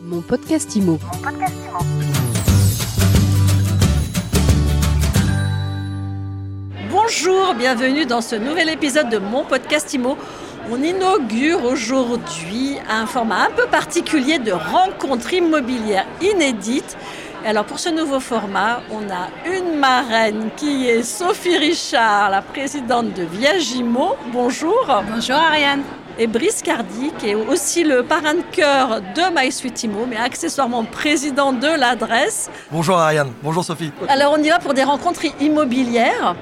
Mon podcast IMO. Bonjour, bienvenue dans ce nouvel épisode de mon podcast IMO. On inaugure aujourd'hui un format un peu particulier de rencontre immobilière inédite. Alors pour ce nouveau format, on a une marraine qui est Sophie Richard, la présidente de Viagimo. Bonjour. Bonjour Ariane. Et Brice Cardi, qui est aussi le parrain de cœur de My Sweet Imo, mais accessoirement président de l'adresse. Bonjour Ariane, bonjour Sophie. Alors on y va pour des rencontres immobilières.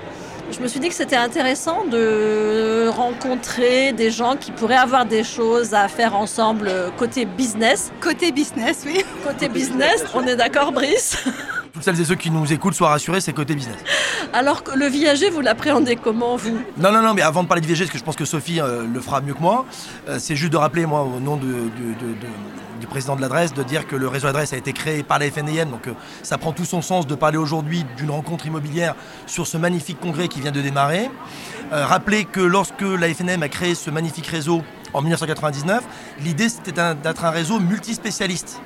Je me suis dit que c'était intéressant de rencontrer des gens qui pourraient avoir des choses à faire ensemble côté business. Côté business, oui. Côté business, on est d'accord Brice? Toutes celles et ceux qui nous écoutent soient rassurés, c'est côté business. Alors que le viager, vous l'appréhendez comment vous? Non, non, non, mais avant de parler de viager, parce que je pense que Sophie euh, le fera mieux que moi, euh, c'est juste de rappeler, moi, au nom de, de- de- de- du président de l'adresse, de dire que le réseau adresse a été créé par la FNIM, donc euh, ça prend tout son sens de parler aujourd'hui d'une rencontre immobilière sur ce magnifique congrès qui vient de démarrer. Rappeler que lorsque la FNM a créé ce magnifique réseau en 1999, l'idée c'était d'être un réseau multispécialiste.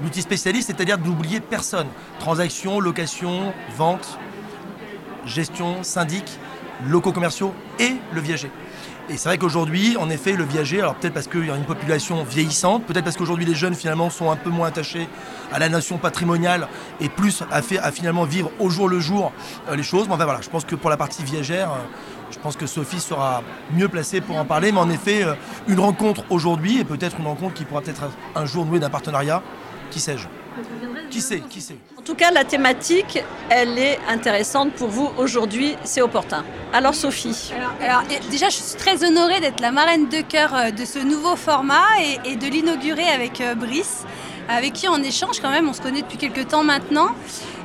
Multispécialiste, c'est-à-dire d'oublier personne. Transaction, location, vente, gestion, syndic, locaux commerciaux et le viager. Et c'est vrai qu'aujourd'hui, en effet, le viager, alors peut-être parce qu'il y a une population vieillissante, peut-être parce qu'aujourd'hui les jeunes finalement sont un peu moins attachés à la notion patrimoniale et plus à, à finalement vivre au jour le jour euh, les choses. Mais enfin voilà, je pense que pour la partie viagère, euh, je pense que Sophie sera mieux placée pour en parler. Mais en effet, euh, une rencontre aujourd'hui et peut-être une rencontre qui pourra peut-être un jour nouer d'un partenariat, qui sais-je? Qui sait Qui sait? En tout cas, la thématique, elle est intéressante pour vous aujourd'hui, c'est opportun. Alors Sophie Alors, déjà, je suis très honorée d'être la marraine de cœur euh, de ce nouveau format et, et de l'inaugurer avec euh, Brice, avec qui on échange quand même. On se connaît depuis quelques temps maintenant.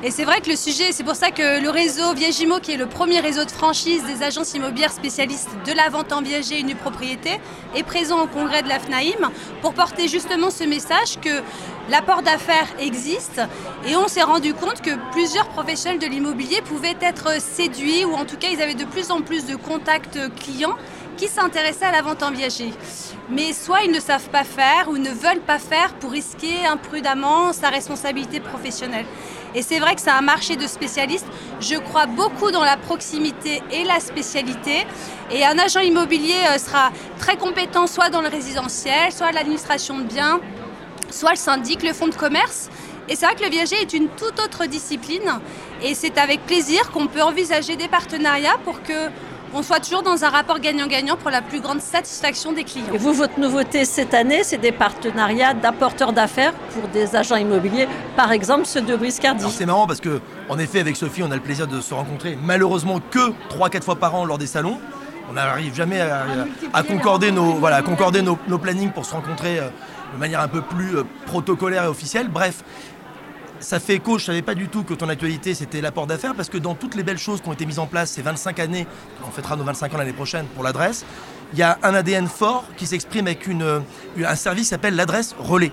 Et c'est vrai que le sujet, c'est pour ça que le réseau Viagimo, qui est le premier réseau de franchise des agences immobilières spécialistes de la vente en viager et nue propriété, est présent au congrès de la FNAIM pour porter justement ce message que l'apport d'affaires existe et on s'est rendu compte que plusieurs professionnels de l'immobilier pouvaient être séduits ou en tout cas ils avaient de plus en plus de contacts clients qui s'intéressaient à la vente en viager. Mais soit ils ne savent pas faire ou ne veulent pas faire pour risquer imprudemment sa responsabilité professionnelle. Et c'est vrai que c'est un marché de spécialistes. Je crois beaucoup dans la proximité et la spécialité. Et un agent immobilier euh, sera très compétent soit dans le résidentiel, soit l'administration de biens, soit le syndic, le fonds de commerce. Et c'est vrai que le viager est une toute autre discipline. Et c'est avec plaisir qu'on peut envisager des partenariats pour que on soit toujours dans un rapport gagnant-gagnant pour la plus grande satisfaction des clients. Et vous, votre nouveauté cette année, c'est des partenariats d'apporteurs d'affaires pour des agents immobiliers, par exemple ceux de Brice Cardi. Alors c'est marrant parce que, en effet, avec Sophie, on a le plaisir de se rencontrer malheureusement que 3-4 fois par an lors des salons. On n'arrive jamais à, à concorder, nos, voilà, à concorder nos, nos plannings pour se rencontrer euh, de manière un peu plus euh, protocolaire et officielle. Bref, ça fait écho, je ne savais pas du tout que ton actualité c'était l'apport d'affaires parce que dans toutes les belles choses qui ont été mises en place ces 25 années, on fêtera nos 25 ans l'année prochaine pour l'adresse, il y a un ADN fort qui s'exprime avec une, euh, un service qui s'appelle l'adresse relais.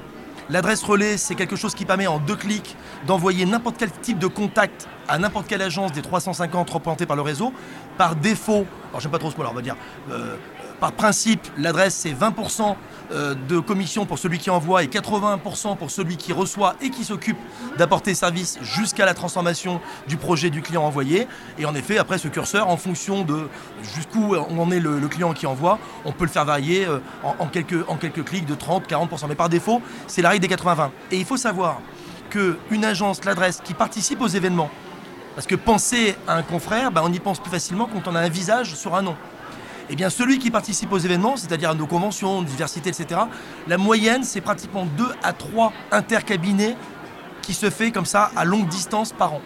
L'adresse relais, c'est quelque chose qui permet en deux clics d'envoyer n'importe quel type de contact à n'importe quelle agence des 350 représentées par le réseau. Par défaut, alors j'aime pas trop ce mot-là, on va dire, euh, par principe, l'adresse c'est 20% euh, de commission pour celui qui envoie et 80% pour celui qui reçoit et qui s'occupe d'apporter service jusqu'à la transformation du projet du client envoyé. Et en effet, après ce curseur, en fonction de jusqu'où en est le, client qui envoie, on peut le faire varier euh, en, quelques, clics de 30-40%. Mais par défaut, c'est la règle des 80-20. Et il faut savoir qu'une agence, l'adresse, qui participe aux événements, parce que penser à un confrère, bah, on y pense plus facilement quand on a un visage sur un nom. Eh bien, celui qui participe aux événements, c'est-à-dire à nos conventions, diversité, etc., la moyenne, c'est pratiquement 2 à 3 intercabinets qui se fait comme ça à longue distance par an.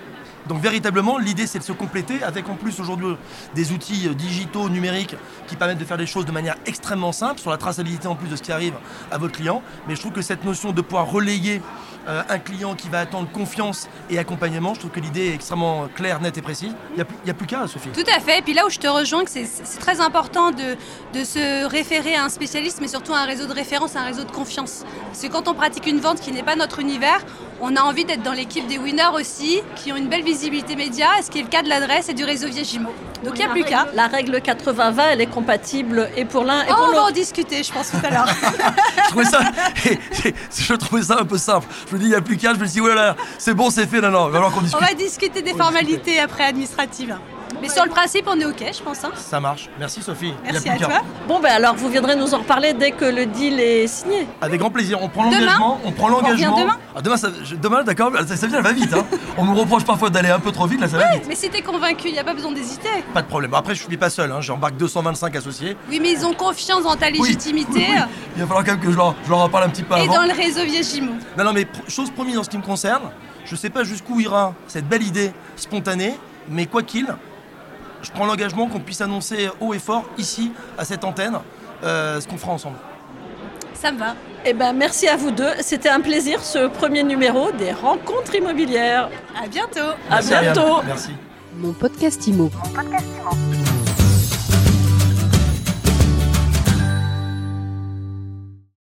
Donc véritablement, l'idée c'est de se compléter avec en plus aujourd'hui des outils euh, digitaux, numériques qui permettent de faire les choses de manière extrêmement simple, sur la traçabilité en plus de ce qui arrive à votre client. Mais je trouve que cette notion de pouvoir relayer euh, un client qui va attendre confiance et accompagnement, je trouve que l'idée est extrêmement claire, nette et précise. Il n'y a, plus- qu'à, Sophie. Tout à fait. Et puis là où je te rejoins, c'est très important de, de se référer à un spécialiste, mais surtout à un réseau de référence, à un réseau de confiance. Parce que quand on pratique une vente qui n'est pas notre univers, on a envie d'être dans l'équipe des winners aussi, qui ont une belle visibilité média, ce qui est le cas de l'adresse et du réseau Viagimo. Donc il n'y a plus qu'à. La règle 80-20, elle est compatible et pour l'un et Oh, pour on va en l'autre. discuter, je pense, tout à l'heure. je, trouvais ça, je trouvais ça un peu simple. Je me dis, il n'y a plus qu'à. Je me dit, ouais, là, c'est bon, c'est fait. Non, non, il va falloir qu'on on discute. va discuter des On formalités après administratives. Mais sur le principe, on est OK, je pense. hein. Ça marche. Merci Sophie. Merci à toi. Bon, ben alors vous viendrez nous en reparler dès que le deal est signé. Avec grand plaisir. On prend Demain l'engagement. On prend l'engagement. demain Ah, demain, ça, je- demain, d'accord. Ça, ça vient, elle va vite. Hein. On me reproche parfois d'aller un peu trop vite. Là, ça va vite. Mais si t'es convaincu, il n'y a pas besoin d'hésiter. Pas de problème. Après, je suis pas seul. Hein. J'embarque 225 associés. Oui, mais ils ont confiance dans ta Oui, légitimité oui, oui. Il va falloir quand même que je leur, je leur en parle un petit peu et avant. dans le réseau Viagimo. Non, non, mais pr- chose promise en ce qui me concerne, je sais pas jusqu'où ira cette belle idée spontanée, mais quoi qu'il, je prends l'engagement qu'on puisse annoncer haut et fort ici, à cette antenne, euh, ce qu'on fera ensemble. Ça me va. Eh ben merci à vous deux. C'était un plaisir ce premier numéro des rencontres immobilières. À bientôt. À Merci, Ariane. bientôt. Merci. Mon podcast IMO.